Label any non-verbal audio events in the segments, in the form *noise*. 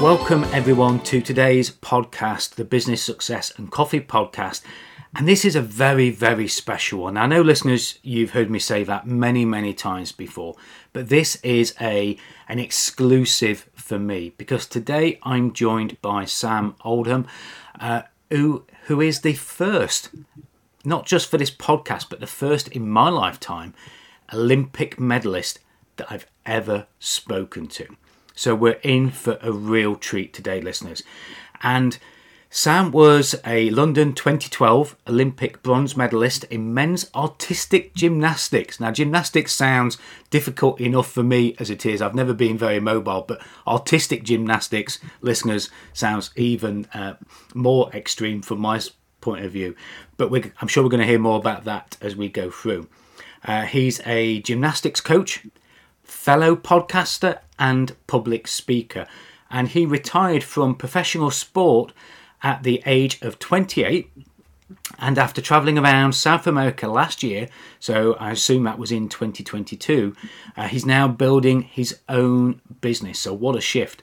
Welcome, everyone, to today's podcast, the Business Success and Coffee Podcast. And this is a very, very special one. I know, listeners, you've heard me say that many, many times before, but this is a an exclusive for me because today I'm joined by Sam Oldham, uh, who who is the first, not just for this podcast, but the first in my lifetime, Olympic medalist that I've ever spoken to. So we're in for a real treat today, listeners. And Sam was a London 2012 Olympic bronze medalist in men's artistic gymnastics. Now, gymnastics sounds difficult enough for me as it is. I've never been very mobile, but artistic gymnastics, listeners, sounds even uh, more extreme from my point of view. But I'm sure we're going to hear more about that as we go through. Uh, he's a gymnastics coach, fellow podcaster, and public speaker. And he retired from professional sport at the age of 28. And after travelling around South America last year, so I assume that was in 2022, uh, he's now building his own business. So what a shift!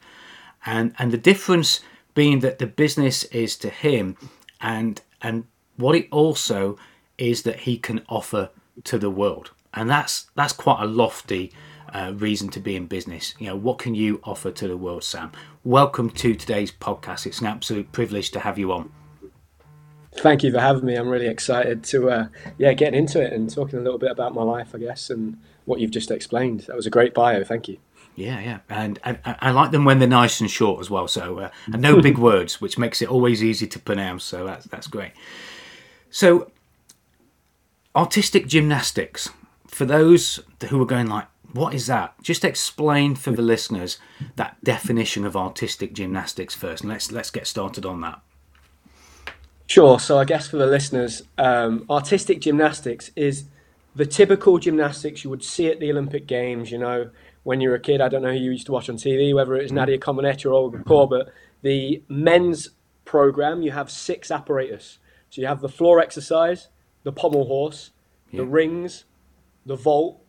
And and the difference being that the business is to him, and and what it also is that he can offer to the world, and that's that's quite a lofty uh, reason to be in business. You know, what can you offer to the world, Sam? Welcome to today's podcast. It's an absolute privilege to have you on. Thank you for having me. I'm really excited to, uh, yeah, getting into it and talking a little bit about my life, I guess, and what you've just explained. That was a great bio. Thank you. Yeah, yeah, and I, I like them when they're nice and short as well. So, uh, and no big *laughs* words, which makes it always easy to pronounce. So that's that's great. So, artistic gymnastics for those who are going like, what is that? Just explain for the listeners that definition of artistic gymnastics first, and let's let's get started on that. Sure. So I guess for the listeners, um, artistic gymnastics is the typical gymnastics you would see at the Olympic Games. You know, when you're a kid, I don't know who you used to watch on TV, whether it was mm-hmm. Nadia Comaneci or Olga Khor, but the men's program, you have six apparatus. So you have the floor exercise, the pommel horse, yeah. the rings, the vault,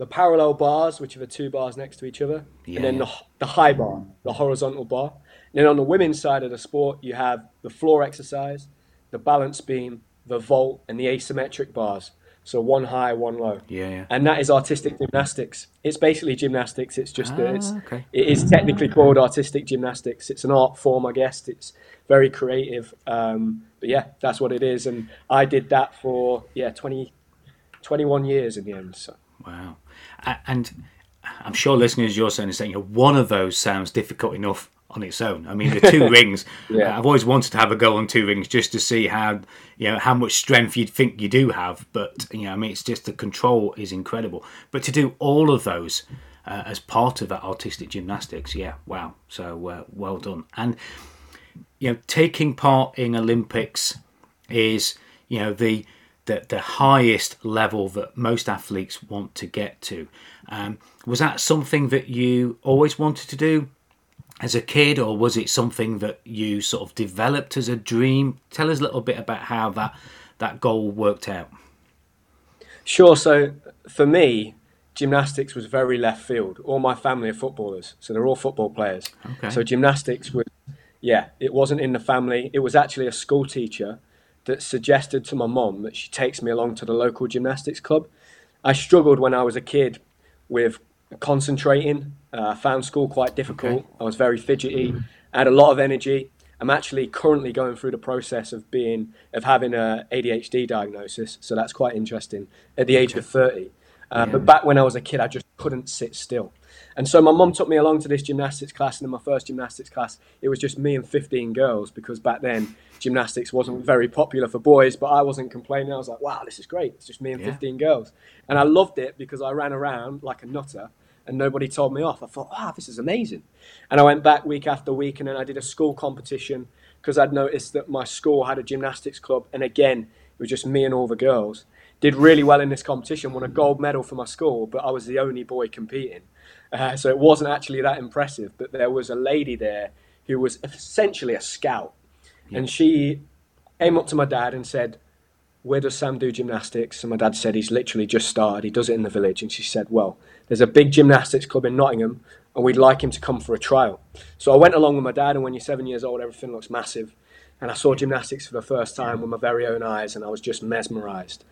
the parallel bars, which are the two bars next to each other, yeah, and then yeah. the, the high bar, the horizontal bar. And then on the women's side of the sport, you have the floor exercise, the balance beam, the vault, and the asymmetric bars. So one high, one low. Yeah, yeah. And that is artistic gymnastics. It's basically gymnastics. It's just ah, it's okay. it is technically called artistic gymnastics. It's an art form, I guess. It's very creative. Um, but yeah, that's what it is. And I did that for yeah 20, 21 years in the end. So. Wow and I'm sure listeners, you're saying, saying, you know, one of those sounds difficult enough on its own. I mean, the two *laughs* rings. Yeah. I've always wanted to have a go on two rings just to see how you know how much strength you'd think you do have. But you know, I mean, it's just the control is incredible. But to do all of those uh, as part of that artistic gymnastics, yeah, wow. So uh, well done. And you know, taking part in Olympics is you know the the, the highest level that most athletes want to get to. Um, was that something that you always wanted to do as a kid, or was it something that you sort of developed as a dream? Tell us a little bit about how that that goal worked out. Sure. So for me, gymnastics was very left field. All my family are footballers, so they're all football players. Okay. So gymnastics was, yeah, it wasn't in the family. It was actually a school teacher that suggested to my mom that she takes me along to the local gymnastics club. I struggled when I was a kid with concentrating. Uh, I found school quite difficult. Okay. I was very fidgety. I had a lot of energy. I'm actually currently going through the process of being of having a ADHD diagnosis, so that's quite interesting at the age of 30. Uh, yeah. But back when I was a kid, I just couldn't sit still. And so my mum took me along to this gymnastics class, and in my first gymnastics class, it was just me and 15 girls because back then gymnastics wasn't very popular for boys, but I wasn't complaining. I was like, wow, this is great. It's just me and yeah. 15 girls. And I loved it because I ran around like a nutter and nobody told me off. I thought, wow, this is amazing. And I went back week after week, and then I did a school competition because I'd noticed that my school had a gymnastics club, and again, it was just me and all the girls. Did really well in this competition, won a gold medal for my school, but I was the only boy competing. Uh, so it wasn't actually that impressive. But there was a lady there who was essentially a scout, yeah. and she came up to my dad and said, "Where does Sam do gymnastics?" And my dad said, "He's literally just started. He does it in the village." And she said, "Well, there's a big gymnastics club in Nottingham, and we'd like him to come for a trial." So I went along with my dad, and when you're seven years old, everything looks massive. And I saw gymnastics for the first time with my very own eyes, and I was just mesmerised.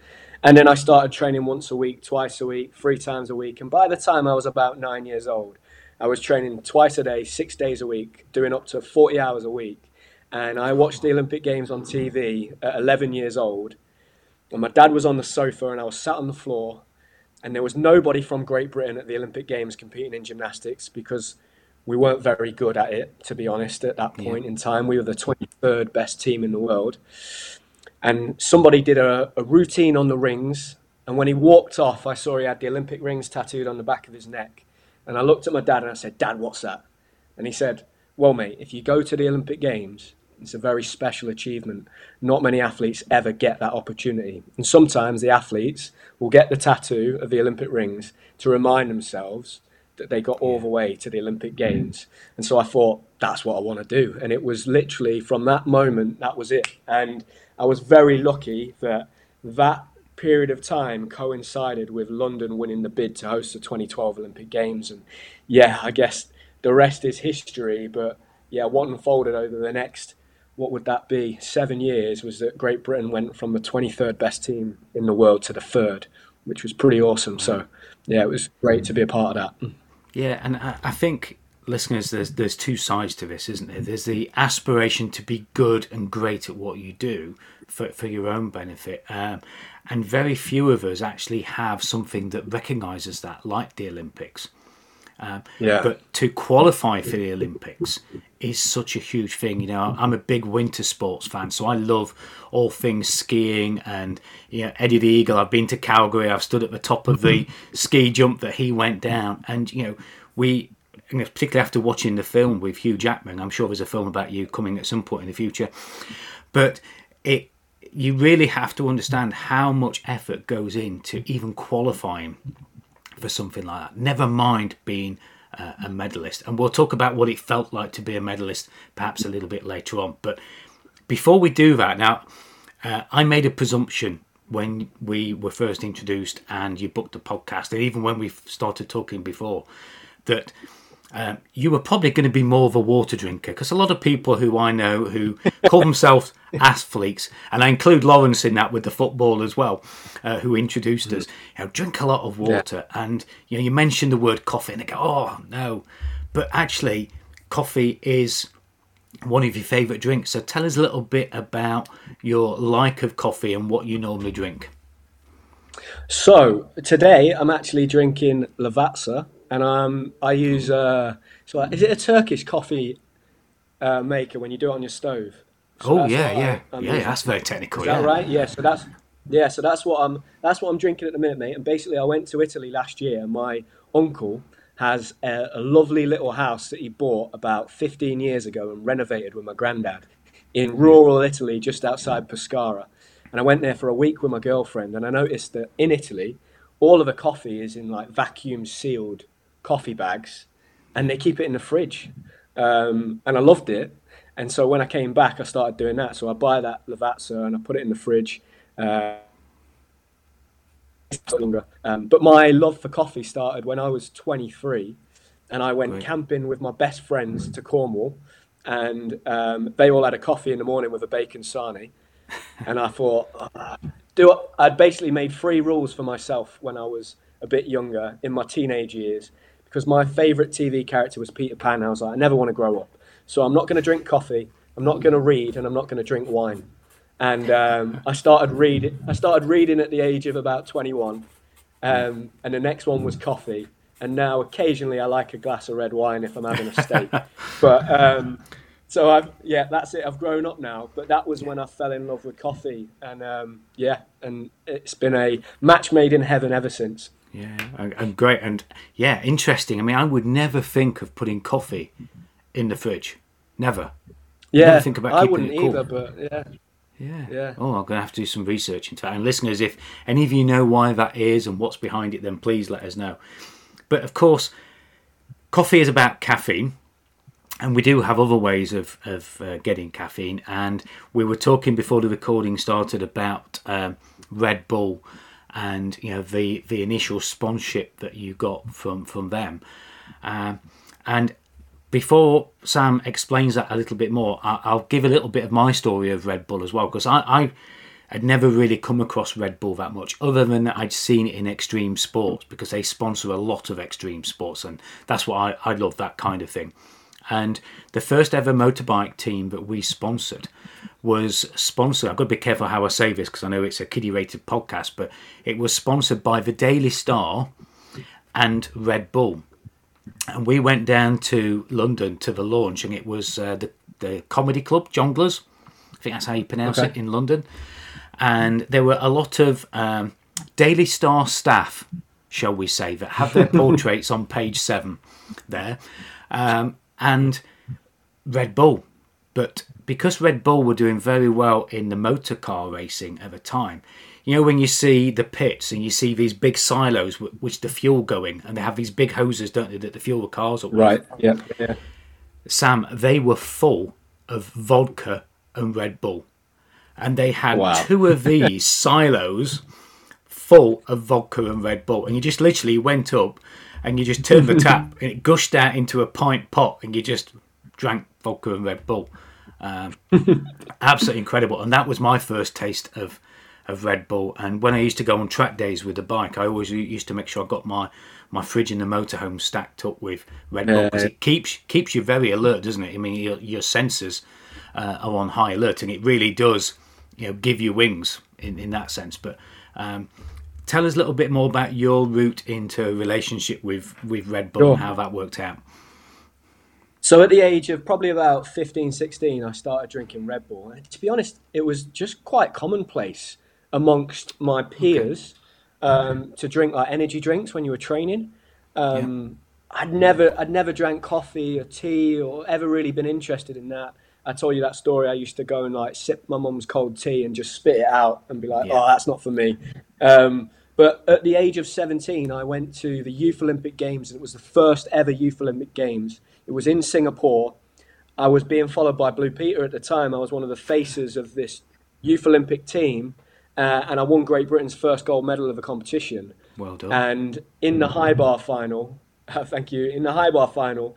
And then I started training once a week, twice a week, three times a week. And by the time I was about nine years old, I was training twice a day, six days a week, doing up to 40 hours a week. And I watched the Olympic Games on TV at 11 years old. And my dad was on the sofa, and I was sat on the floor. And there was nobody from Great Britain at the Olympic Games competing in gymnastics because we weren't very good at it, to be honest, at that point yeah. in time. We were the 23rd best team in the world. And somebody did a, a routine on the rings. And when he walked off, I saw he had the Olympic rings tattooed on the back of his neck. And I looked at my dad and I said, Dad, what's that? And he said, Well, mate, if you go to the Olympic Games, it's a very special achievement. Not many athletes ever get that opportunity. And sometimes the athletes will get the tattoo of the Olympic rings to remind themselves that they got all the way to the Olympic Games. And so I thought, that's what I want to do. And it was literally from that moment, that was it. And I was very lucky that that period of time coincided with London winning the bid to host the 2012 Olympic Games. And yeah, I guess the rest is history. But yeah, what unfolded over the next, what would that be, seven years was that Great Britain went from the 23rd best team in the world to the third, which was pretty awesome. So yeah, it was great to be a part of that. Yeah, and I, think listeners, there's there's two sides to this, isn't there? There's the aspiration to be good and great at what you do for for your own benefit, um, and very few of us actually have something that recognises that, like the Olympics. Um, yeah. But to qualify for the Olympics is such a huge thing. You know, I'm a big winter sports fan, so I love all things skiing and you know Eddie the Eagle. I've been to Calgary. I've stood at the top of the *laughs* ski jump that he went down, and you know we. Particularly after watching the film with Hugh Jackman, I'm sure there's a film about you coming at some point in the future. But it, you really have to understand how much effort goes into even qualifying for something like that. Never mind being uh, a medalist. And we'll talk about what it felt like to be a medalist perhaps a little bit later on. But before we do that, now, uh, I made a presumption when we were first introduced and you booked the podcast, and even when we started talking before, that um, you were probably going to be more of a water drinker because a lot of people who I know who call themselves *laughs* athletes, and I include Lawrence in that with the football as well, uh, who introduced us, you know, drink a lot of water. Yeah. And you know, you mentioned the word coffee, and they go, "Oh no," but actually, coffee is one of your favourite drinks. So tell us a little bit about your like of coffee and what you normally drink. So today I'm actually drinking Lavazza, and um, I use uh, so is it a Turkish coffee uh, maker when you do it on your stove? So oh yeah, yeah, I, yeah. That's very technical. Is yeah. that right? Yeah. So that's yeah. So that's what I'm that's what I'm drinking at the minute, mate. And basically, I went to Italy last year. and My uncle has a, a lovely little house that he bought about 15 years ago and renovated with my granddad in rural Italy, just outside Pescara. And I went there for a week with my girlfriend, and I noticed that in Italy, all of the coffee is in like vacuum sealed coffee bags, and they keep it in the fridge. Um, and I loved it. And so when I came back, I started doing that. So I buy that Lavazza and I put it in the fridge. Uh, um, but my love for coffee started when I was 23, and I went right. camping with my best friends to Cornwall, and um, they all had a coffee in the morning with a bacon sarnie, and I thought, uh, do it. I'd basically made three rules for myself when I was a bit younger in my teenage years, because my favourite TV character was Peter Pan. I was like, I never want to grow up, so I'm not going to drink coffee, I'm not going to read, and I'm not going to drink wine. And um, I started reading. I started reading at the age of about 21, um, and the next one was coffee. And now occasionally I like a glass of red wine if I'm having a steak. *laughs* but um, so I've yeah, that's it. I've grown up now, but that was when I fell in love with coffee, and um, yeah, and it's been a match made in heaven ever since. Yeah, and great, and yeah, interesting. I mean, I would never think of putting coffee in the fridge, never. Yeah, think about I wouldn't either, but yeah. Yeah. Yeah. Oh, I'm going to have to do some research into that. And listeners, if any of you know why that is and what's behind it, then please let us know. But of course, coffee is about caffeine. And we do have other ways of, of uh, getting caffeine. And we were talking before the recording started about um, Red Bull and you know the, the initial sponsorship that you got from, from them. Um, and before Sam explains that a little bit more, I'll give a little bit of my story of Red Bull as well, because I, I had never really come across Red Bull that much, other than that I'd seen it in extreme sports, because they sponsor a lot of extreme sports, and that's what I, I love that kind of thing. And the first ever motorbike team that we sponsored was sponsored. I've got to be careful how I say this because I know it's a kiddie rated podcast, but it was sponsored by the Daily Star and Red Bull and we went down to London to the launch, and it was uh, the the comedy club Jongleurs. I think that's how you pronounce okay. it in London. And there were a lot of um, Daily Star staff, shall we say, that have their *laughs* portraits on page seven there, um, and Red Bull. But because Red Bull were doing very well in the motor car racing at the time, you know when you see the pits and you see these big silos which the fuel going and they have these big hoses don't they that the fuel the cars up right yeah yeah. Sam they were full of vodka and red bull. And they had wow. two of *laughs* these silos full of vodka and red bull. And you just literally went up and you just turned the tap *laughs* and it gushed out into a pint pot and you just drank vodka and red bull um, *laughs* absolutely incredible and that was my first taste of of Red Bull. And when I used to go on track days with the bike, I always used to make sure I got my, my fridge in the motorhome stacked up with Red Bull because it keeps keeps you very alert, doesn't it? I mean, your, your sensors uh, are on high alert, and it really does, you know, give you wings in, in that sense. But um, tell us a little bit more about your route into a relationship with with Red Bull sure. and how that worked out. So at the age of probably about 15, 16, I started drinking Red Bull. And to be honest, it was just quite commonplace amongst my peers okay. um, to drink like energy drinks when you were training. Um, yeah. I'd never, I'd never drank coffee or tea or ever really been interested in that. I told you that story. I used to go and like sip my mum's cold tea and just spit it out and be like, yeah. "Oh, that's not for me." Um, but at the age of 17, I went to the Youth Olympic Games, and it was the first ever Youth Olympic Games. It was in Singapore. I was being followed by Blue Peter at the time. I was one of the faces of this Youth Olympic team, uh, and I won Great Britain's first gold medal of the competition. Well done. And in the high bar final, *laughs* uh, thank you. In the high bar final,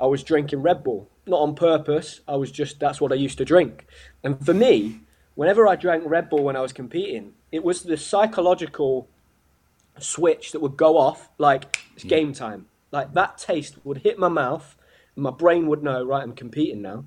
I was drinking Red Bull, not on purpose. I was just that's what I used to drink. And for me, whenever I drank Red Bull when I was competing, it was the psychological switch that would go off like it's yeah. game time. Like that taste would hit my mouth, my brain would know right I'm competing now.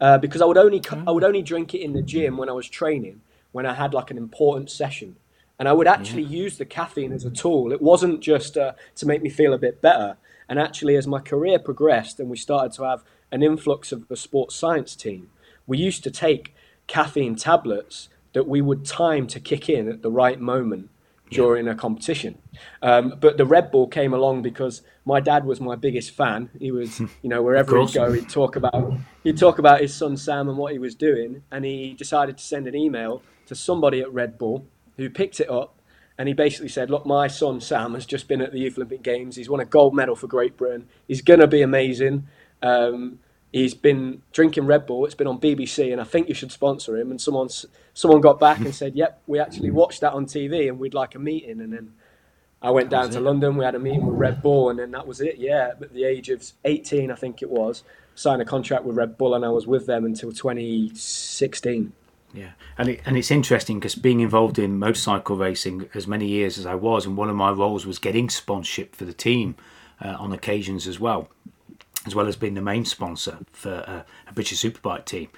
Uh, because I would only I would only drink it in the gym when I was training when I had like an important session. And I would actually yeah. use the caffeine as a tool. It wasn't just uh, to make me feel a bit better. And actually, as my career progressed and we started to have an influx of the sports science team, we used to take caffeine tablets that we would time to kick in at the right moment during a competition. Um, but the Red Bull came along because my dad was my biggest fan. He was, *laughs* you know, wherever he'd go, he'd talk about he'd talk about his son Sam and what he was doing, and he decided to send an email to somebody at Red Bull who picked it up and he basically said, Look, my son Sam has just been at the Youth Olympic Games. He's won a gold medal for Great Britain. He's going to be amazing. Um, he's been drinking Red Bull. It's been on BBC, and I think you should sponsor him. And someone, someone got back and said, Yep, we actually watched that on TV and we'd like a meeting. And then I went down to it. London. We had a meeting with Red Bull, and then that was it. Yeah, at the age of 18, I think it was, signed a contract with Red Bull, and I was with them until 2016. Yeah, and it, and it's interesting because being involved in motorcycle racing as many years as I was, and one of my roles was getting sponsorship for the team uh, on occasions as well, as well as being the main sponsor for uh, a British Superbike team.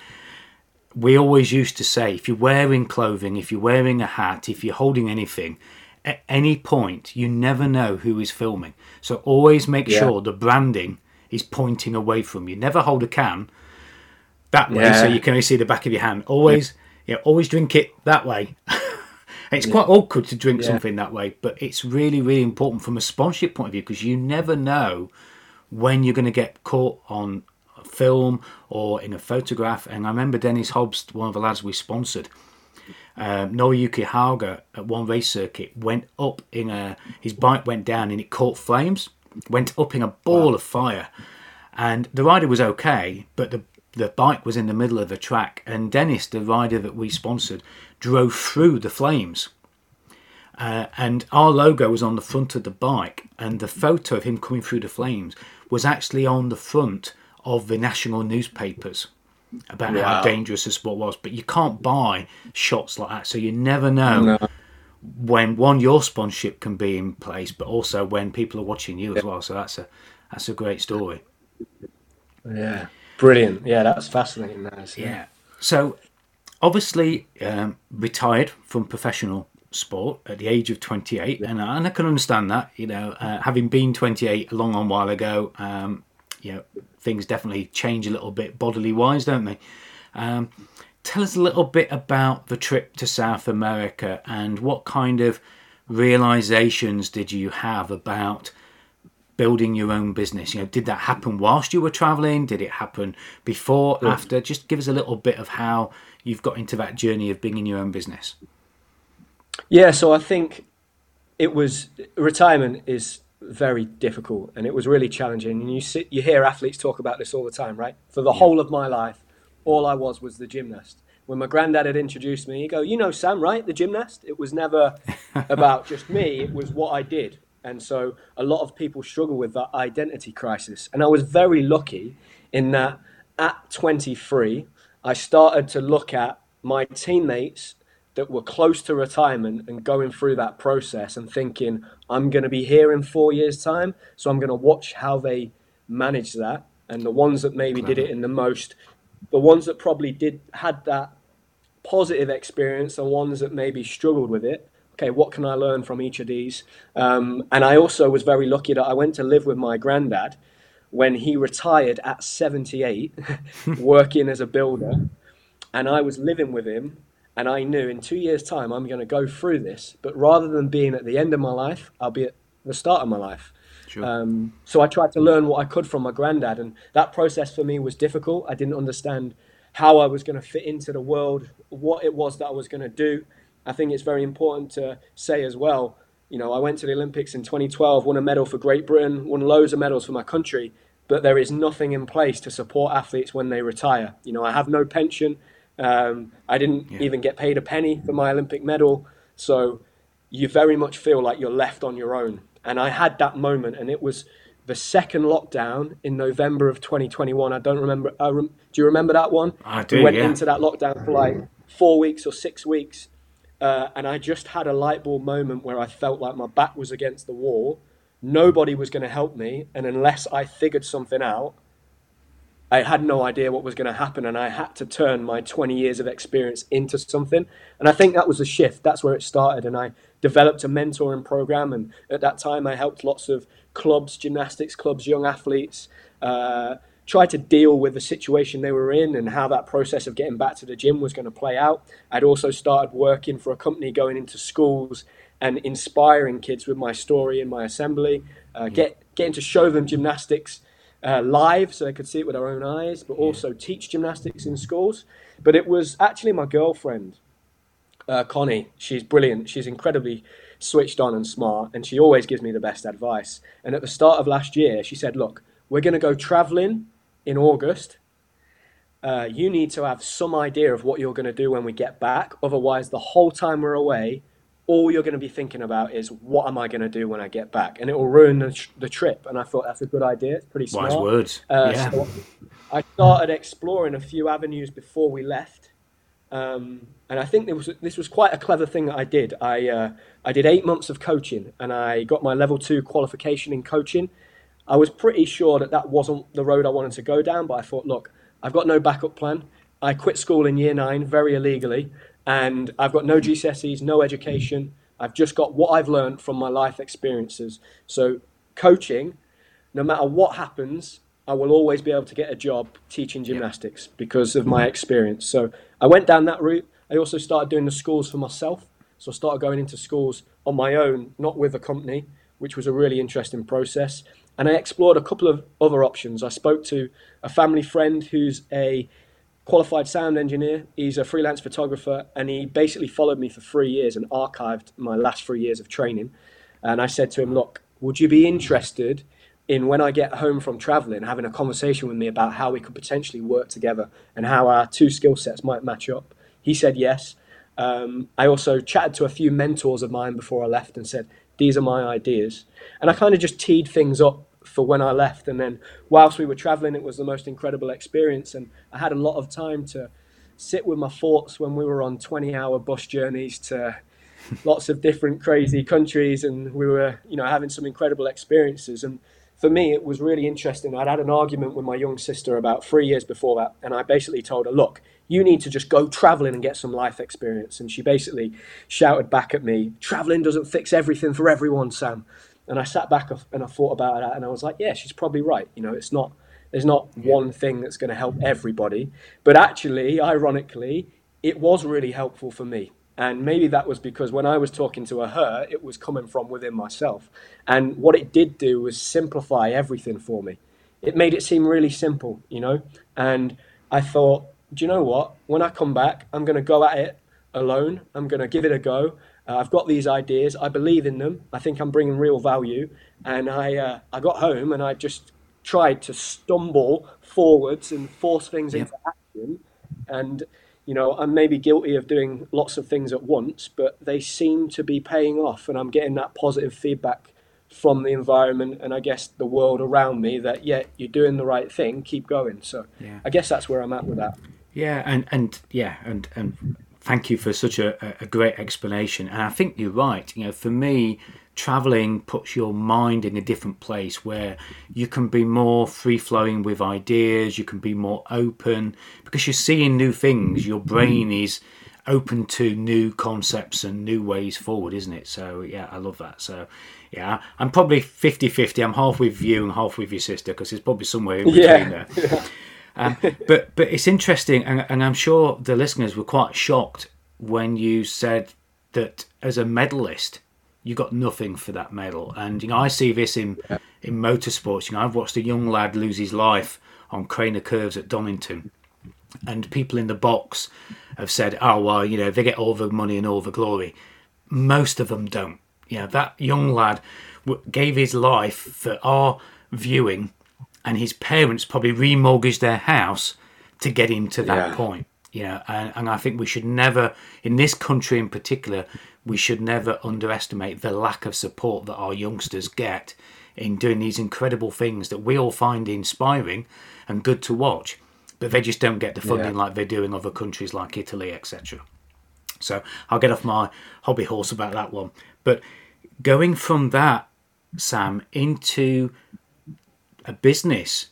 We always used to say, if you're wearing clothing, if you're wearing a hat, if you're holding anything, at any point you never know who is filming. So always make yeah. sure the branding is pointing away from you. Never hold a can that way yeah. so you can only see the back of your hand. Always yeah, always drink it that way. *laughs* it's yeah. quite awkward to drink yeah. something that way, but it's really, really important from a sponsorship point of view because you never know when you're going to get caught on film or in a photograph. And I remember Dennis Hobbs, one of the lads we sponsored, um, Noriyuki Haga at one race circuit went up in a his bike went down and it caught flames, went up in a ball wow. of fire, and the rider was okay, but the the bike was in the middle of the track, and Dennis, the rider that we sponsored, drove through the flames. Uh, and our logo was on the front of the bike, and the photo of him coming through the flames was actually on the front of the national newspapers about wow. how dangerous the sport was. But you can't buy shots like that, so you never know no. when one your sponsorship can be in place, but also when people are watching you as well. So that's a that's a great story. Yeah, brilliant. Yeah, that's fascinating. That yeah. So obviously um, retired from professional sport at the age of 28 and, and I can understand that you know uh, having been 28 a long long while ago um, you know things definitely change a little bit bodily wise, don't they? Um, tell us a little bit about the trip to South America and what kind of realizations did you have about building your own business? You know, did that happen whilst you were traveling? Did it happen before, yeah. after? Just give us a little bit of how you've got into that journey of being in your own business. Yeah, so I think it was retirement is very difficult and it was really challenging. And you sit, you hear athletes talk about this all the time, right? For the yeah. whole of my life, all I was was the gymnast. When my granddad had introduced me, he go, "You know Sam, right? The gymnast." It was never *laughs* about just me. It was what I did. And so a lot of people struggle with that identity crisis. And I was very lucky in that at 23, I started to look at my teammates that were close to retirement and going through that process and thinking, I'm going to be here in four years' time, so I'm going to watch how they manage that. And the ones that maybe did it in the most, the ones that probably did had that positive experience, and ones that maybe struggled with it. Okay, what can I learn from each of these? Um, and I also was very lucky that I went to live with my granddad when he retired at 78, *laughs* working as a builder. And I was living with him and I knew in two years' time I'm going to go through this, but rather than being at the end of my life, I'll be at the start of my life. Sure. Um, so I tried to learn what I could from my granddad, and that process for me was difficult. I didn't understand how I was going to fit into the world, what it was that I was going to do. I think it's very important to say as well. You know, I went to the Olympics in 2012, won a medal for Great Britain, won loads of medals for my country, but there is nothing in place to support athletes when they retire. You know, I have no pension. Um, I didn't yeah. even get paid a penny for my Olympic medal. So you very much feel like you're left on your own. And I had that moment, and it was the second lockdown in November of 2021. I don't remember. Uh, rem- do you remember that one? I do. We went yeah. into that lockdown for like four weeks or six weeks. Uh, and I just had a light bulb moment where I felt like my back was against the wall. Nobody was going to help me. And unless I figured something out, I had no idea what was going to happen, and I had to turn my 20 years of experience into something. And I think that was a shift. That's where it started. And I developed a mentoring program. And at that time, I helped lots of clubs, gymnastics clubs, young athletes, uh, try to deal with the situation they were in and how that process of getting back to the gym was going to play out. I'd also started working for a company going into schools and inspiring kids with my story and my assembly, uh, get, getting to show them gymnastics uh, live so they could see it with their own eyes, but also teach gymnastics in schools. But it was actually my girlfriend, uh, Connie. She's brilliant. She's incredibly switched on and smart, and she always gives me the best advice. And at the start of last year, she said, Look, we're going to go traveling in August. Uh, you need to have some idea of what you're going to do when we get back. Otherwise, the whole time we're away, all you're going to be thinking about is what am I going to do when I get back, and it will ruin the, tr- the trip. And I thought that's a good idea. It's pretty smart. Wise words. Uh, yeah. So I started exploring a few avenues before we left, um, and I think was, this was quite a clever thing that I did. I uh, I did eight months of coaching, and I got my level two qualification in coaching. I was pretty sure that that wasn't the road I wanted to go down, but I thought, look, I've got no backup plan. I quit school in year nine very illegally and I've got no GCSEs, no education. I've just got what I've learned from my life experiences. So, coaching, no matter what happens, I will always be able to get a job teaching gymnastics because of my experience. So, I went down that route. I also started doing the schools for myself. So, I started going into schools on my own, not with a company, which was a really interesting process. And I explored a couple of other options. I spoke to a family friend who's a qualified sound engineer. He's a freelance photographer, and he basically followed me for three years and archived my last three years of training. And I said to him, Look, would you be interested in when I get home from traveling, having a conversation with me about how we could potentially work together and how our two skill sets might match up? He said yes. Um, I also chatted to a few mentors of mine before I left and said, These are my ideas. And I kind of just teed things up for when I left. And then whilst we were traveling, it was the most incredible experience. And I had a lot of time to sit with my thoughts when we were on 20 hour bus journeys to lots of different crazy countries. And we were, you know, having some incredible experiences. And for me, it was really interesting. I'd had an argument with my young sister about three years before that. And I basically told her, look, you need to just go traveling and get some life experience. And she basically shouted back at me, traveling doesn't fix everything for everyone, Sam. And I sat back and I thought about that, and I was like, yeah, she's probably right. You know, it's not there's not yeah. one thing that's going to help everybody, but actually, ironically, it was really helpful for me. And maybe that was because when I was talking to her, it was coming from within myself. And what it did do was simplify everything for me. It made it seem really simple, you know. And I thought, do you know what? When I come back, I'm going to go at it alone. I'm going to give it a go. Uh, I've got these ideas. I believe in them. I think I'm bringing real value. And I, uh, I got home and I just tried to stumble forwards and force things into action. And, you know, I'm maybe guilty of doing lots of things at once, but they seem to be paying off. And I'm getting that positive feedback from the environment and I guess the world around me that, yeah, you're doing the right thing, keep going. So yeah. I guess that's where I'm at with that. Yeah, and, and yeah, and, and thank you for such a, a great explanation. And I think you're right. You know, for me, traveling puts your mind in a different place where you can be more free flowing with ideas, you can be more open because you're seeing new things. Your brain is open to new concepts and new ways forward, isn't it? So, yeah, I love that. So, yeah, I'm probably 50 50. I'm half with you and half with your sister because it's probably somewhere in between *laughs* yeah. there. Um, *laughs* but but it's interesting, and, and I'm sure the listeners were quite shocked when you said that as a medalist, you got nothing for that medal. And you know, I see this in yeah. in motorsports. You know, I've watched a young lad lose his life on Craner Curves at Donington, and people in the box have said, "Oh well, you know, they get all the money and all the glory." Most of them don't. You know, that young lad gave his life for our viewing and his parents probably remortgaged their house to get him to that yeah. point. You know, and, and I think we should never, in this country in particular, we should never underestimate the lack of support that our youngsters get in doing these incredible things that we all find inspiring and good to watch, but they just don't get the funding yeah. like they do in other countries like Italy, etc. So I'll get off my hobby horse about that one. But going from that, Sam, into a business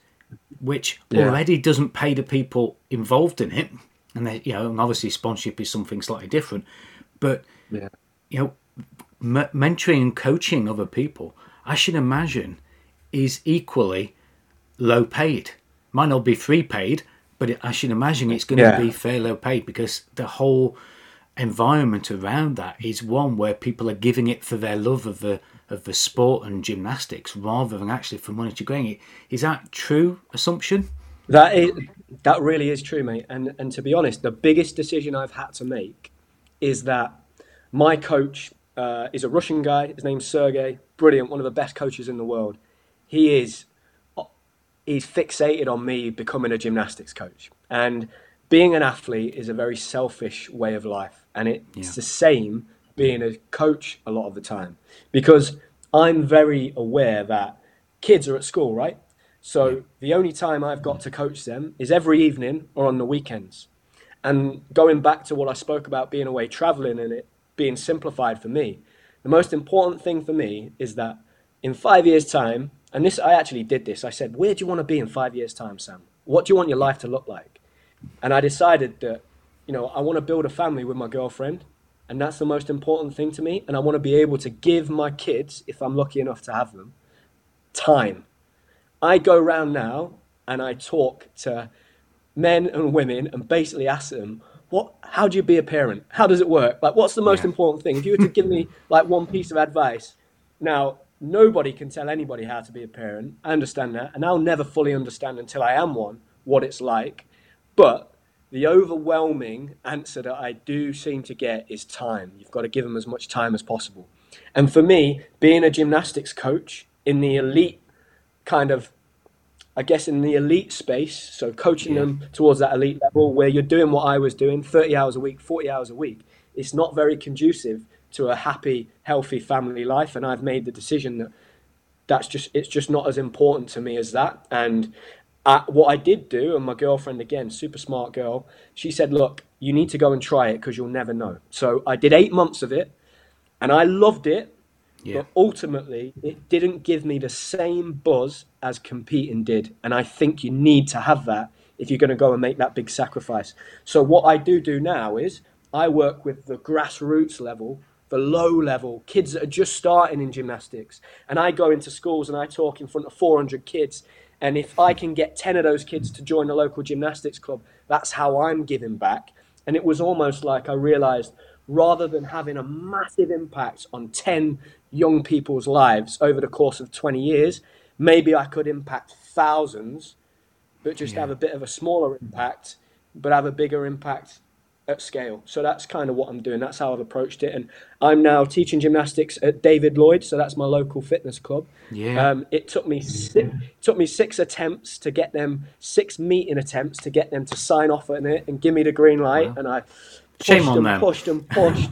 which yeah. already doesn't pay the people involved in it, and they, you know, and obviously sponsorship is something slightly different, but yeah. you know, m- mentoring and coaching other people, I should imagine, is equally low paid. Might not be free paid, but it, I should imagine it's going yeah. to be fairly low paid because the whole environment around that is one where people are giving it for their love of the of the sport and gymnastics rather than actually for monetary gain. Is that true assumption? That is that really is true, mate. And and to be honest, the biggest decision I've had to make is that my coach uh, is a Russian guy. His name's Sergey. Brilliant, one of the best coaches in the world. He is he's fixated on me becoming a gymnastics coach. And being an athlete is a very selfish way of life, and it's yeah. the same being a coach a lot of the time because I'm very aware that kids are at school, right? So yeah. the only time I've got to coach them is every evening or on the weekends. And going back to what I spoke about being away traveling and it being simplified for me, the most important thing for me is that in five years' time, and this I actually did this, I said, Where do you want to be in five years' time, Sam? What do you want your life to look like? And I decided that, you know, I want to build a family with my girlfriend and that's the most important thing to me. And I want to be able to give my kids, if I'm lucky enough to have them, time. I go around now and I talk to men and women and basically ask them, what, how do you be a parent? How does it work? Like, what's the most yeah. important thing? If you were to give me *laughs* like one piece of advice, now nobody can tell anybody how to be a parent. I understand that, and I'll never fully understand until I am one what it's like. But the overwhelming answer that I do seem to get is time. You've got to give them as much time as possible. And for me, being a gymnastics coach in the elite kind of I guess in the elite space, so coaching yeah. them towards that elite level where you're doing what I was doing 30 hours a week, 40 hours a week, it's not very conducive to a happy, healthy family life. And I've made the decision that that's just, it's just not as important to me as that. And uh, what I did do, and my girlfriend, again, super smart girl, she said, Look, you need to go and try it because you'll never know. So I did eight months of it and I loved it yeah. But ultimately, it didn't give me the same buzz as competing did. And I think you need to have that if you're going to go and make that big sacrifice. So, what I do do now is I work with the grassroots level, the low level, kids that are just starting in gymnastics. And I go into schools and I talk in front of 400 kids. And if I can get 10 of those kids to join a local gymnastics club, that's how I'm giving back. And it was almost like I realized rather than having a massive impact on 10 young people's lives over the course of 20 years, maybe I could impact thousands, but just yeah. have a bit of a smaller impact, but have a bigger impact at scale. So that's kind of what I'm doing. That's how I've approached it. And I'm now teaching gymnastics at David Lloyd, so that's my local fitness club. Yeah. Um, it took me six, took me six attempts to get them, six meeting attempts to get them to sign off on it and give me the green light. Wow. And I pushed Shame on them, them. pushed and pushed.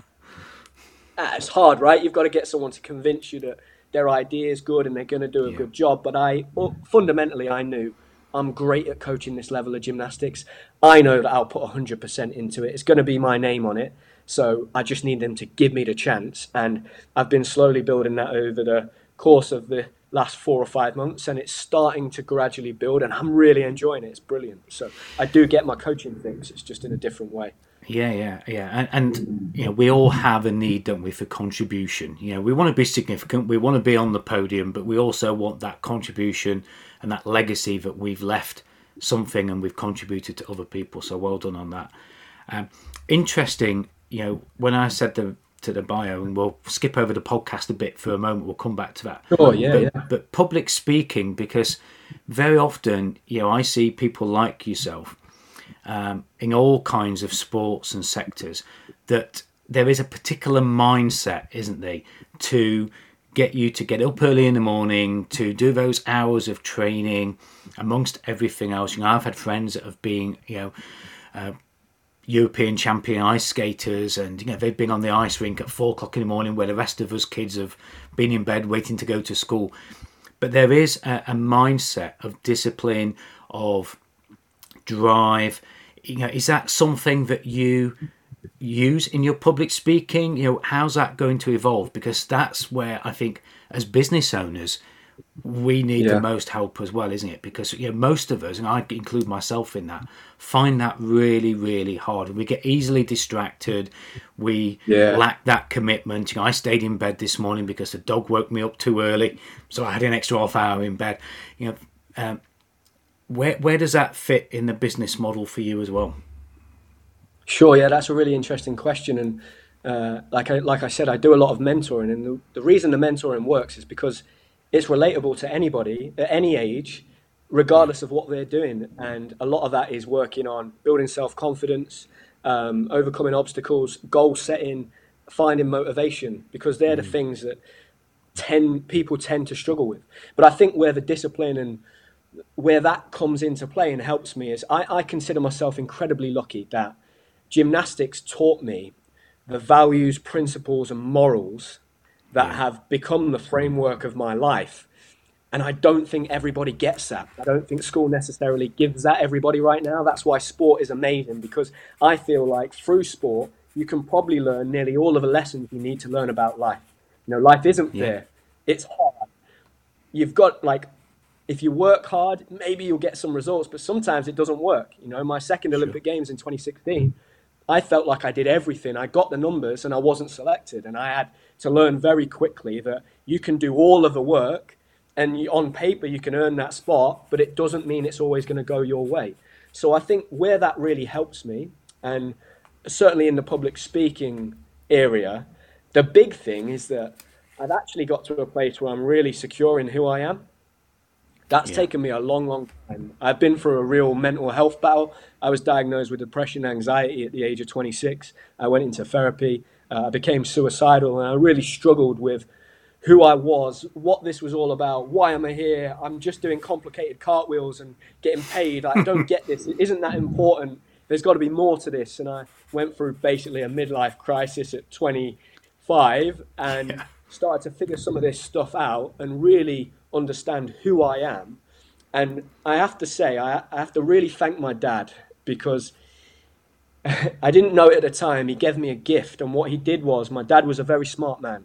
ah, it's hard, right? You've got to get someone to convince you that their idea is good and they're going to do a yeah. good job. But I well, fundamentally, I knew I'm great at coaching this level of gymnastics. I know that I'll put 100% into it. It's going to be my name on it. So I just need them to give me the chance. And I've been slowly building that over the course of the last four or five months and it's starting to gradually build and I'm really enjoying it. It's brilliant. So I do get my coaching things. It's just in a different way. Yeah, yeah, yeah, and, and, you know we all have a need, don't we, for contribution? You know, we want to be significant, we want to be on the podium, but we also want that contribution and that legacy that we've left something and we've contributed to other people. So well done on that. Um, interesting, you know, when I said the to the bio, and we'll skip over the podcast a bit for a moment. We'll come back to that. Oh yeah, but, yeah. But public speaking, because very often, you know, I see people like yourself um, in all kinds of sports and sectors that there is a particular mindset, isn't there, to get you to get up early in the morning, to do those hours of training, amongst everything else. You know, I've had friends that have been, you know, uh, European champion ice skaters, and you know they've been on the ice rink at four o'clock in the morning, where the rest of us kids have been in bed waiting to go to school. But there is a, a mindset of discipline, of drive. You know, is that something that you use in your public speaking? You know, how's that going to evolve? Because that's where I think, as business owners, we need yeah. the most help as well, isn't it? Because you know, most of us, and I include myself in that, find that really, really hard. We get easily distracted. We yeah. lack that commitment. You know, I stayed in bed this morning because the dog woke me up too early, so I had an extra half hour in bed. You know, um, where where does that fit in the business model for you as well? Sure, yeah, that's a really interesting question, and uh, like I like I said, I do a lot of mentoring, and the, the reason the mentoring works is because it's relatable to anybody at any age, regardless of what they're doing, and a lot of that is working on building self confidence, um, overcoming obstacles, goal setting, finding motivation, because they're mm. the things that ten people tend to struggle with. But I think where the discipline and where that comes into play and helps me is I, I consider myself incredibly lucky that gymnastics taught me the values, principles, and morals that yeah. have become the framework of my life. And I don't think everybody gets that. I don't think school necessarily gives that everybody right now. That's why sport is amazing because I feel like through sport, you can probably learn nearly all of the lessons you need to learn about life. You know, life isn't yeah. fair, it's hard. You've got like if you work hard, maybe you'll get some results, but sometimes it doesn't work. You know, my second Olympic Games in 2016, I felt like I did everything. I got the numbers and I wasn't selected. And I had to learn very quickly that you can do all of the work and you, on paper you can earn that spot, but it doesn't mean it's always going to go your way. So I think where that really helps me, and certainly in the public speaking area, the big thing is that I've actually got to a place where I'm really secure in who I am. That's yeah. taken me a long, long time. I've been through a real mental health battle. I was diagnosed with depression and anxiety at the age of 26. I went into therapy. Uh, I became suicidal, and I really struggled with who I was, what this was all about, why am I here? I'm just doing complicated cartwheels and getting paid. I don't get this. It isn't that important. There's got to be more to this. And I went through basically a midlife crisis at 25 and yeah. Started to figure some of this stuff out and really understand who I am. And I have to say, I, I have to really thank my dad because *laughs* I didn't know it at the time. He gave me a gift. And what he did was, my dad was a very smart man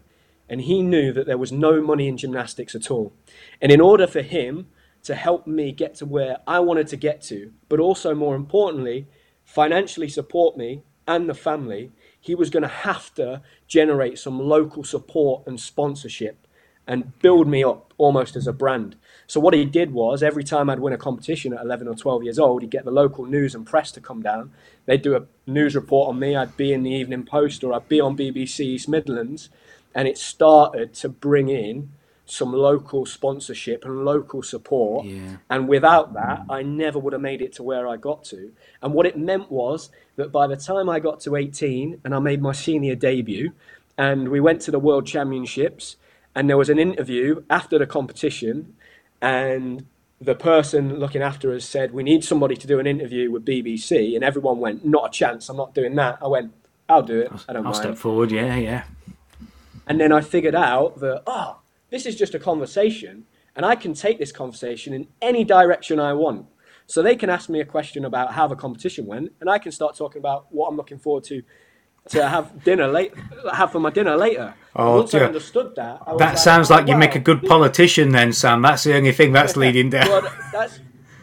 and he knew that there was no money in gymnastics at all. And in order for him to help me get to where I wanted to get to, but also more importantly, financially support me and the family, he was going to have to generate some local support and sponsorship and build me up almost as a brand. So what he did was every time I'd win a competition at 11 or 12 years old, he'd get the local news and press to come down. They'd do a news report on me. I'd be in the Evening Post or I'd be on BBC East Midlands and it started to bring in some local sponsorship and local support. Yeah. And without that, I never would have made it to where I got to. And what it meant was that by the time I got to 18 and I made my senior debut, and we went to the World Championships, and there was an interview after the competition, and the person looking after us said, We need somebody to do an interview with BBC. And everyone went, Not a chance, I'm not doing that. I went, I'll do it. I don't I'll mind. step forward, yeah, yeah. And then I figured out that, oh, this is just a conversation, and I can take this conversation in any direction I want. So they can ask me a question about how the competition went, and I can start talking about what I'm looking forward to to have dinner late, have for my dinner later. Oh, Once dear. I understood that, I that like, sounds like you make a good politician, then, Sam. That's the only thing that's leading down. well, that's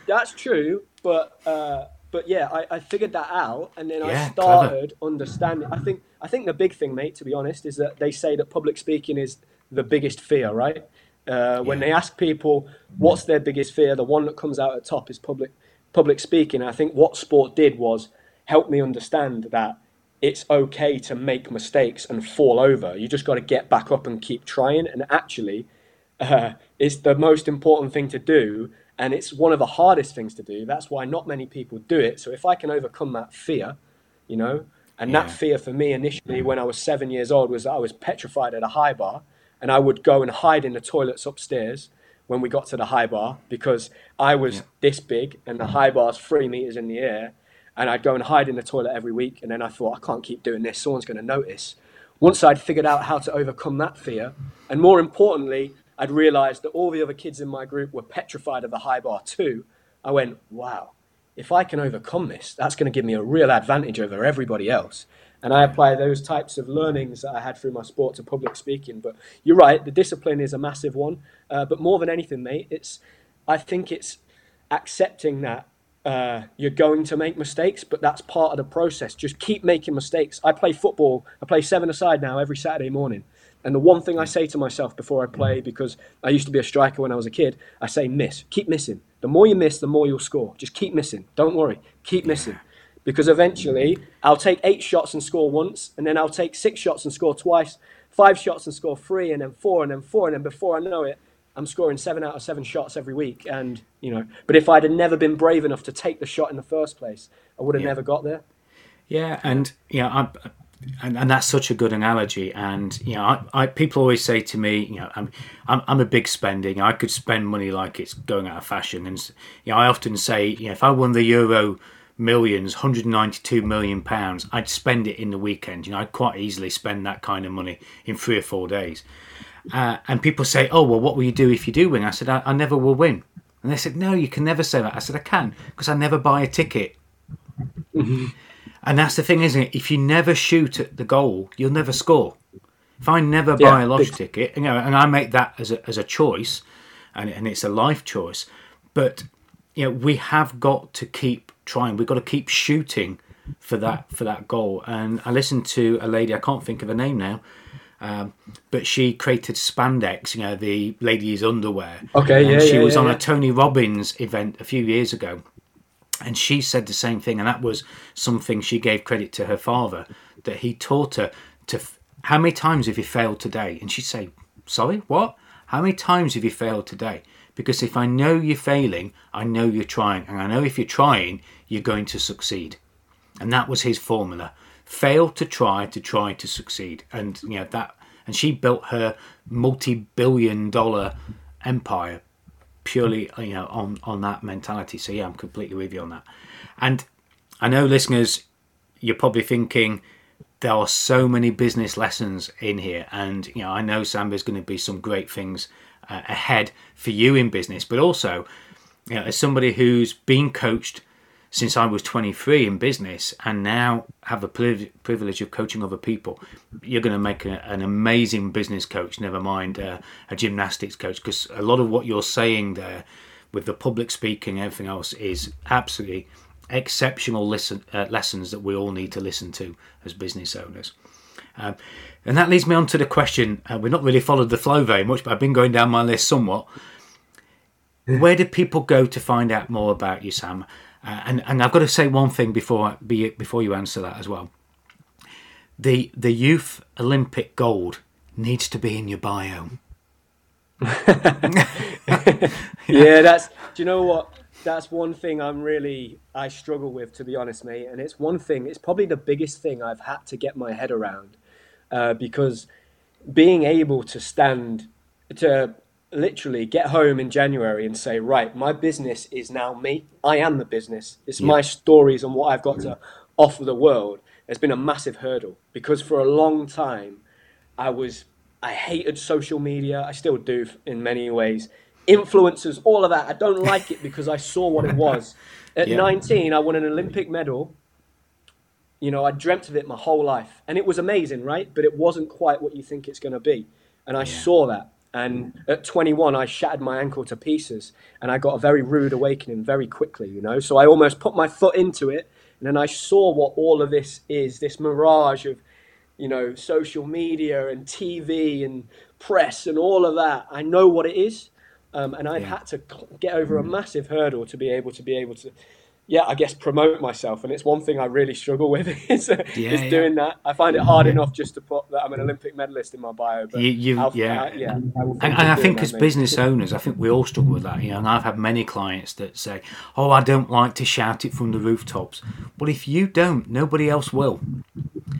that's true, but uh, but yeah, I, I figured that out, and then yeah, I started clever. understanding. I think I think the big thing, mate, to be honest, is that they say that public speaking is the biggest fear, right? Uh, when yeah. they ask people what's their biggest fear, the one that comes out at top is public public speaking. I think what sport did was help me understand that it's okay to make mistakes and fall over. You just got to get back up and keep trying. And actually, *laughs* uh, it's the most important thing to do and it's one of the hardest things to do. That's why not many people do it. So if I can overcome that fear, you know, and yeah. that fear for me initially when I was seven years old was that I was petrified at a high bar, and I would go and hide in the toilets upstairs when we got to the high bar because I was yeah. this big and the high bar's three meters in the air, and I'd go and hide in the toilet every week. And then I thought I can't keep doing this; someone's going to notice. Once I'd figured out how to overcome that fear, and more importantly, I'd realized that all the other kids in my group were petrified of the high bar too. I went, wow, if I can overcome this, that's going to give me a real advantage over everybody else. And I apply those types of learnings that I had through my sport to public speaking. But you're right, the discipline is a massive one. Uh, but more than anything, mate, it's I think it's accepting that uh, you're going to make mistakes, but that's part of the process. Just keep making mistakes. I play football. I play seven aside now every Saturday morning. And the one thing I say to myself before I play, because I used to be a striker when I was a kid, I say miss. Keep missing. The more you miss, the more you'll score. Just keep missing. Don't worry. Keep missing. Because eventually I'll take eight shots and score once, and then I'll take six shots and score twice, five shots and score three, and then four, and then four, and then before I know it, I'm scoring seven out of seven shots every week. And, you know, but if I'd have never been brave enough to take the shot in the first place, I would have yeah. never got there. Yeah, and yeah, I'm, and, and that's such a good analogy. And you know, I, I, people always say to me, you know, I'm, I'm I'm a big spending. I could spend money like it's going out of fashion. And you know, I often say, you know, if I won the Euro millions, 192 million pounds, I'd spend it in the weekend. You know, I'd quite easily spend that kind of money in three or four days. Uh, and people say, "Oh, well, what will you do if you do win?" I said, "I, I never will win." And they said, "No, you can never say that." I said, "I can because I never buy a ticket." *laughs* And that's the thing, isn't it? If you never shoot at the goal, you'll never score. If I never buy yeah, a lottery ticket, you know, and I make that as a, as a choice, and, and it's a life choice, but you know, we have got to keep trying. We've got to keep shooting for that for that goal. And I listened to a lady, I can't think of her name now, um, but she created spandex, you know, the ladies' underwear. Okay, and yeah, She yeah, was yeah, on yeah. a Tony Robbins event a few years ago, and she said the same thing, and that was something she gave credit to her father that he taught her to. How many times have you failed today? And she'd say, sorry, what? How many times have you failed today? Because if I know you're failing, I know you're trying. And I know if you're trying, you're going to succeed. And that was his formula. Fail to try to try to succeed. And you know that and she built her multi-billion dollar empire purely you know on on that mentality. So yeah, I'm completely with you on that. And I know listeners, you're probably thinking there are so many business lessons in here, and you know I know Sam there's going to be some great things uh, ahead for you in business, but also you know as somebody who's been coached since I was 23 in business and now have the privilege of coaching other people, you're going to make a, an amazing business coach, never mind uh, a gymnastics coach, because a lot of what you're saying there with the public speaking and everything else is absolutely exceptional listen, uh, lessons that we all need to listen to as business owners. Um, and that leads me on to the question. Uh, we've not really followed the flow very much, but I've been going down my list somewhat. Where do people go to find out more about you, Sam? Uh, and and I've got to say one thing before be before you answer that as well. The the youth Olympic gold needs to be in your bio. *laughs* *laughs* yeah, that's. Do you know what? That's one thing I'm really I struggle with, to be honest, mate. And it's one thing. It's probably the biggest thing I've had to get my head around, uh, because being able to stand to literally get home in January and say, right, my business is now me. I am the business. It's yeah. my stories and what I've got to mm. offer the world. Has been a massive hurdle because for a long time, I was I hated social media. I still do in many ways. Influencers, all of that. I don't like it because I saw what it was. *laughs* At yeah. 19, I won an Olympic medal. You know, I dreamt of it my whole life, and it was amazing, right? But it wasn't quite what you think it's going to be, and I yeah. saw that. And at 21, I shattered my ankle to pieces, and I got a very rude awakening very quickly, you know. So I almost put my foot into it, and then I saw what all of this is this mirage of, you know, social media and TV and press and all of that. I know what it is, um, and I've yeah. had to get over a massive hurdle to be able to be able to yeah, I guess promote myself, and it's one thing I really struggle with *laughs* is, uh, yeah, is doing that. I find it hard enough just to put that I'm an Olympic medalist in my bio. But you, you yeah, I, yeah. I and, and I think as business owners, I think we all struggle with that. You know, and I've had many clients that say, "Oh, I don't like to shout it from the rooftops." Well, if you don't, nobody else will.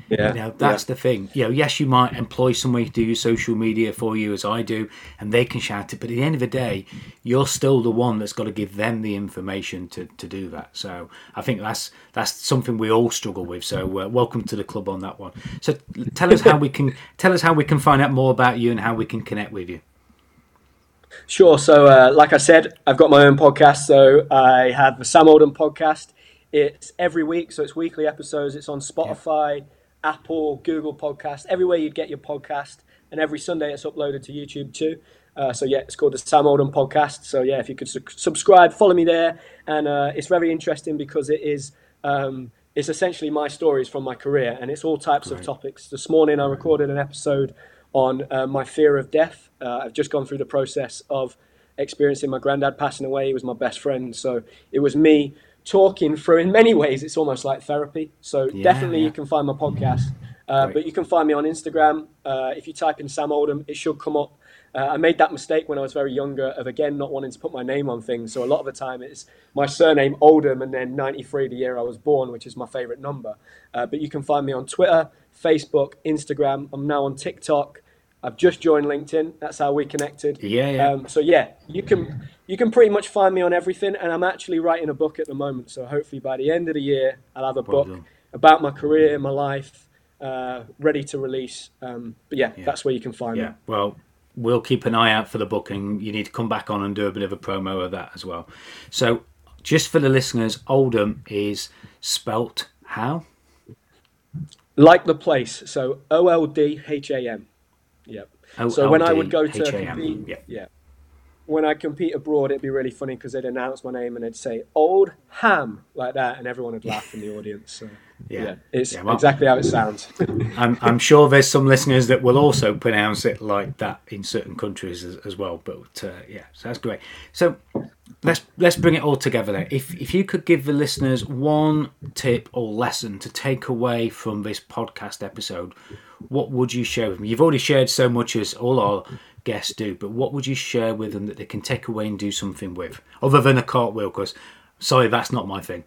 Yeah, you know, that's yeah. the thing. You know, yes, you might employ somebody to do your social media for you, as I do, and they can shout it. But at the end of the day, you're still the one that's got to give them the information to, to do that. So I think that's that's something we all struggle with. So uh, welcome to the club on that one. So tell us how we can *laughs* tell us how we can find out more about you and how we can connect with you. Sure. So, uh, like I said, I've got my own podcast. So I have the Sam Oldham podcast. It's every week, so it's weekly episodes. It's on Spotify, yeah. Apple, Google Podcast, everywhere you'd get your podcast. And every Sunday, it's uploaded to YouTube too. Uh, so yeah, it's called the Sam Oldham Podcast. So yeah, if you could su- subscribe, follow me there, and uh, it's very interesting because it is um, it's essentially my stories from my career, and it's all types of topics. This morning I recorded an episode on uh, my fear of death. Uh, I've just gone through the process of experiencing my granddad passing away. He was my best friend, so it was me talking through. In many ways, it's almost like therapy. So yeah, definitely, yeah. you can find my podcast. Uh, but you can find me on Instagram. Uh, if you type in Sam Oldham, it should come up. Uh, I made that mistake when I was very younger of again not wanting to put my name on things. So a lot of the time it's my surname Oldham and then 93 the year I was born, which is my favorite number. Uh, but you can find me on Twitter, Facebook, Instagram. I'm now on TikTok. I've just joined LinkedIn. That's how we connected. Yeah, yeah. Um, so yeah, you can you can pretty much find me on everything. And I'm actually writing a book at the moment. So hopefully by the end of the year, I'll have a book about my career, in my life, uh, ready to release. Um, but yeah, yeah, that's where you can find yeah. me. Well, we'll keep an eye out for the booking. You need to come back on and do a bit of a promo of that as well. So, just for the listeners, Oldham is spelt how? Like the place. So O L D H A M. Yep. So when I would go to compete, yep. yeah, when I compete abroad, it'd be really funny because they'd announce my name and they'd say "Old Ham" like that, and everyone would laugh in the audience. So, yeah. yeah. it's yeah, well, exactly how it sounds. *laughs* I'm, I'm sure there's some listeners that will also pronounce it like that in certain countries as, as well. But uh, yeah, so that's great. So let's let's bring it all together then. If if you could give the listeners one tip or lesson to take away from this podcast episode, what would you share with me? You've already shared so much as all our guests do, but what would you share with them that they can take away and do something with, other than a cartwheel? Because, sorry, that's not my thing.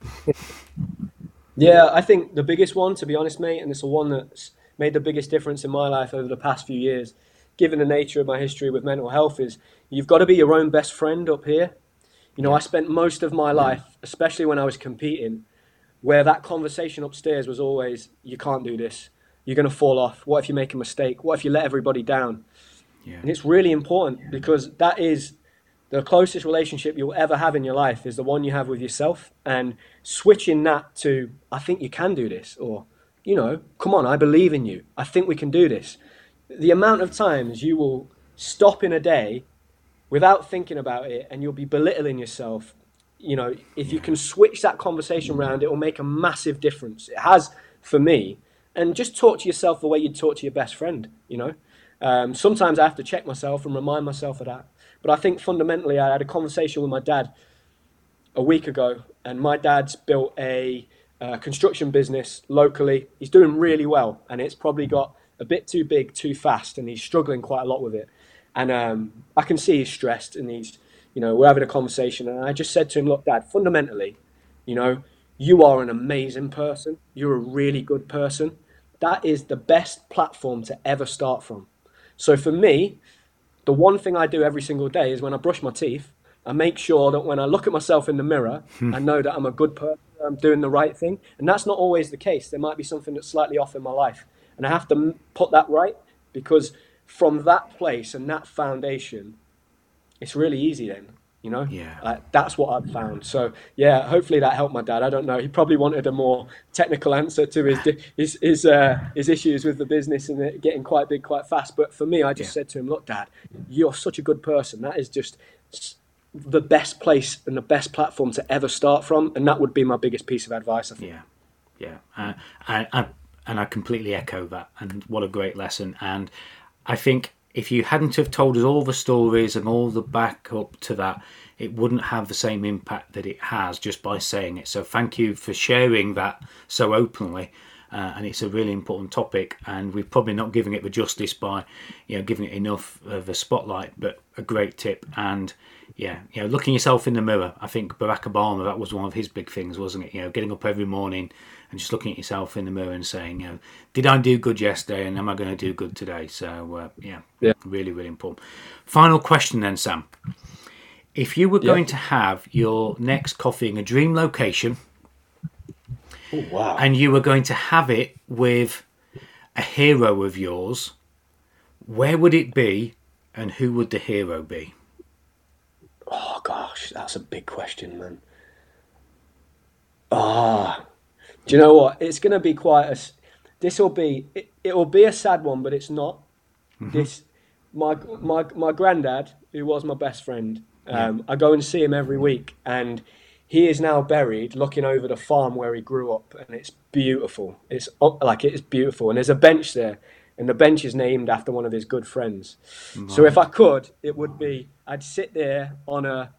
*laughs* yeah, I think the biggest one, to be honest, mate, and it's the one that's made the biggest difference in my life over the past few years, given the nature of my history with mental health, is you've got to be your own best friend up here. You know, I spent most of my life, especially when I was competing, where that conversation upstairs was always, you can't do this. You're going to fall off. What if you make a mistake? What if you let everybody down? Yeah. And it's really important because that is the closest relationship you'll ever have in your life is the one you have with yourself. And switching that to, I think you can do this, or, you know, come on, I believe in you. I think we can do this. The amount of times you will stop in a day without thinking about it and you'll be belittling yourself you know, if you can switch that conversation mm. around, it will make a massive difference. It has for me. And just talk to yourself the way you'd talk to your best friend, you know. Um, sometimes I have to check myself and remind myself of that. But I think fundamentally, I had a conversation with my dad a week ago, and my dad's built a uh, construction business locally. He's doing really well, and it's probably got a bit too big, too fast, and he's struggling quite a lot with it. And um, I can see he's stressed and he's you know, we're having a conversation, and I just said to him, "Look, Dad, fundamentally, you know, you are an amazing person. You're a really good person. That is the best platform to ever start from. So for me, the one thing I do every single day is when I brush my teeth, I make sure that when I look at myself in the mirror, hmm. I know that I'm a good person, I'm doing the right thing. And that's not always the case. There might be something that's slightly off in my life. And I have to put that right because from that place and that foundation, it's really easy then you know? Yeah. Uh, that's what i've found. So yeah hopefully that helped my dad. I don't know. He probably wanted a more technical answer to his his his, uh, his issues with the business and it getting quite big quite fast. But for me i just yeah. said to him look dad you're such a good person. That is just the best place and the best platform to ever start from. And that would be my biggest piece of advice i think. Yeah. Yeah. Uh, I, I, and i completely echo that. And what a great lesson. And i think if you hadn't have told us all the stories and all the backup to that, it wouldn't have the same impact that it has just by saying it. So thank you for sharing that so openly. Uh, and it's a really important topic, and we're probably not giving it the justice by, you know, giving it enough of a spotlight. But a great tip, and yeah, you know, looking yourself in the mirror. I think Barack Obama that was one of his big things, wasn't it? You know, getting up every morning and just looking at yourself in the mirror and saying, you know, did I do good yesterday and am I going to do good today? So, uh, yeah, yeah, really, really important. Final question then, Sam. If you were yeah. going to have your next coffee in a dream location, oh, wow. and you were going to have it with a hero of yours, where would it be and who would the hero be? Oh, gosh, that's a big question, man. Ah. Oh do you know what? It's going to be quite a. This will be. It, it will be a sad one, but it's not. Mm-hmm. This, my my my granddad, who was my best friend. Um, yeah. I go and see him every week, and he is now buried, looking over the farm where he grew up, and it's beautiful. It's like it is beautiful, and there's a bench there, and the bench is named after one of his good friends. So if I could, it would be I'd sit there on a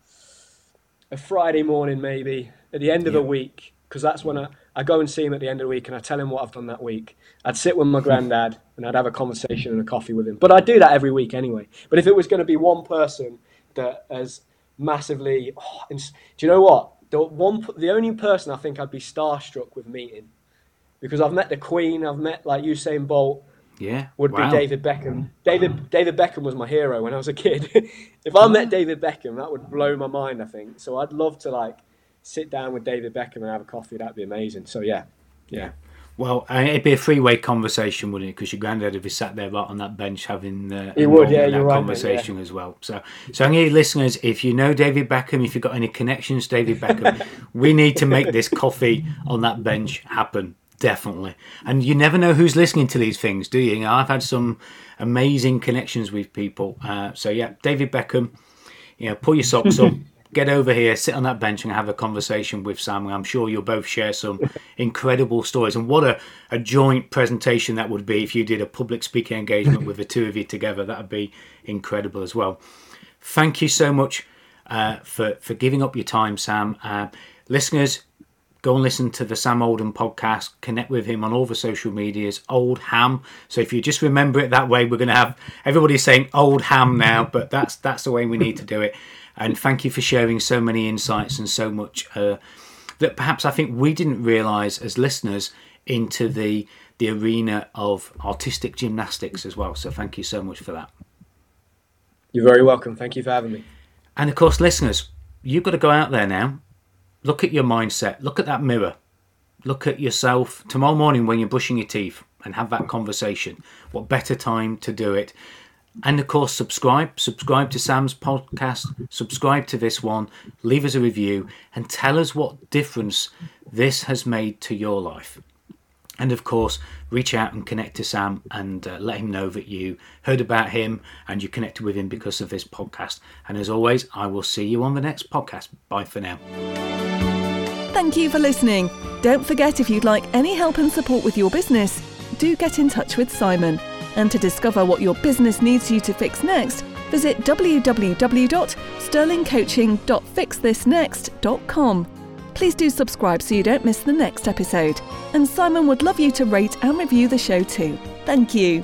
a Friday morning, maybe at the end of yeah. the week, because that's when I I go and see him at the end of the week and I tell him what I've done that week. I'd sit with my *laughs* granddad and I'd have a conversation and a coffee with him. But I do that every week anyway. But if it was going to be one person that has massively, oh, do you know what? The one, the only person I think I'd be starstruck with meeting, because I've met the Queen, I've met like Usain Bolt. Yeah, would wow. be David Beckham. David David Beckham was my hero when I was a kid. *laughs* if I met David Beckham, that would blow my mind. I think so. I'd love to like sit down with David Beckham and have a coffee. That'd be amazing. So yeah, yeah. Well, it'd be a three-way conversation, wouldn't it? Because your granddad would be sat there right on that bench having uh, he would, yeah, that conversation right, yeah. as well. So, so any listeners, if you know David Beckham, if you've got any connections, David Beckham, *laughs* we need to make this coffee on that bench happen. Definitely, and you never know who's listening to these things, do you? you know, I've had some amazing connections with people. Uh, so yeah, David Beckham, you know, pull your socks up. *laughs* get over here, sit on that bench, and have a conversation with Sam. I'm sure you'll both share some *laughs* incredible stories. And what a, a joint presentation that would be if you did a public speaking engagement with the two of you together. That would be incredible as well. Thank you so much uh, for, for giving up your time, Sam. Uh, listeners, go and listen to the Sam Oldham podcast. Connect with him on all the social medias. Old Ham. So if you just remember it that way, we're going to have everybody saying Old Ham now, but that's that's the way we need to do it. And thank you for sharing so many insights and so much uh, that perhaps I think we didn't realise as listeners into the the arena of artistic gymnastics as well. So thank you so much for that. You're very welcome. Thank you for having me. And of course, listeners, you've got to go out there now. Look at your mindset. Look at that mirror. Look at yourself tomorrow morning when you're brushing your teeth and have that conversation. What better time to do it? And of course, subscribe. Subscribe to Sam's podcast. Subscribe to this one. Leave us a review and tell us what difference this has made to your life. And of course, reach out and connect to Sam and uh, let him know that you heard about him and you connected with him because of this podcast. And as always, I will see you on the next podcast. Bye for now. Thank you for listening. Don't forget if you'd like any help and support with your business, do get in touch with Simon. And to discover what your business needs you to fix next, visit www.sterlingcoaching.fixthisnext.com. Please do subscribe so you don't miss the next episode. And Simon would love you to rate and review the show too. Thank you.